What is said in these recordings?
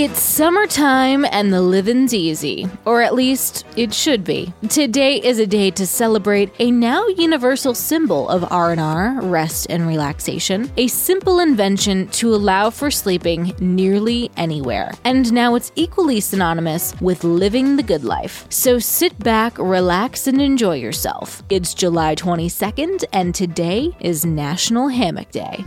It's summertime and the living's easy, or at least it should be. Today is a day to celebrate a now universal symbol of R&R, rest and relaxation, a simple invention to allow for sleeping nearly anywhere. And now it's equally synonymous with living the good life. So sit back, relax and enjoy yourself. It's July 22nd and today is National Hammock Day.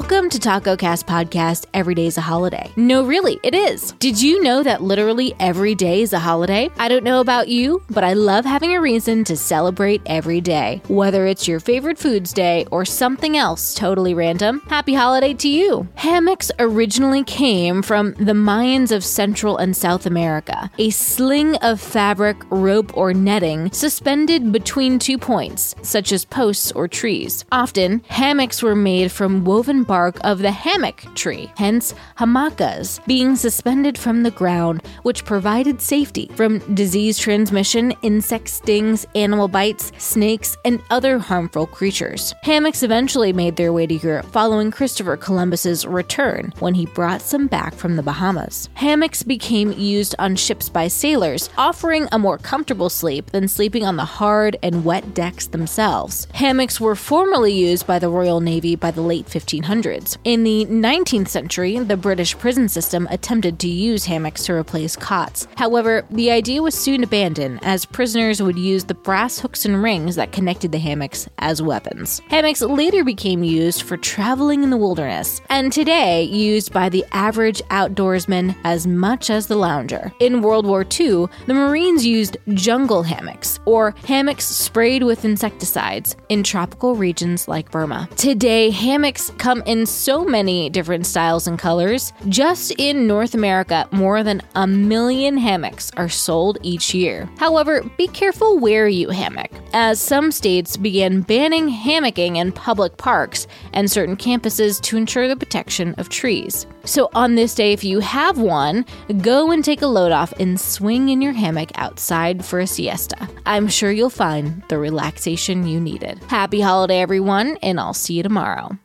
Welcome to Taco Cast Podcast Every day is a Holiday. No, really, it is. Did you know that literally every day is a holiday? I don't know about you, but I love having a reason to celebrate every day. Whether it's your favorite foods day or something else totally random, happy holiday to you. Hammocks originally came from the Mayans of Central and South America, a sling of fabric, rope, or netting suspended between two points, such as posts or trees. Often, hammocks were made from woven bark of the hammock tree, hence hamacas, being suspended from the ground, which provided safety from disease transmission, insect stings, animal bites, snakes, and other harmful creatures. Hammocks eventually made their way to Europe following Christopher Columbus's return when he brought some back from the Bahamas. Hammocks became used on ships by sailors, offering a more comfortable sleep than sleeping on the hard and wet decks themselves. Hammocks were formerly used by the Royal Navy by the late 1500s 1800s. In the 19th century, the British prison system attempted to use hammocks to replace cots. However, the idea was soon abandoned as prisoners would use the brass hooks and rings that connected the hammocks as weapons. Hammocks later became used for traveling in the wilderness, and today used by the average outdoorsman as much as the lounger. In World War II, the Marines used jungle hammocks, or hammocks sprayed with insecticides, in tropical regions like Burma. Today, hammocks come come in so many different styles and colors. Just in North America, more than a million hammocks are sold each year. However, be careful where you hammock, as some states began banning hammocking in public parks and certain campuses to ensure the protection of trees. So, on this day, if you have one, go and take a load off and swing in your hammock outside for a siesta. I'm sure you'll find the relaxation you needed. Happy holiday, everyone, and I'll see you tomorrow.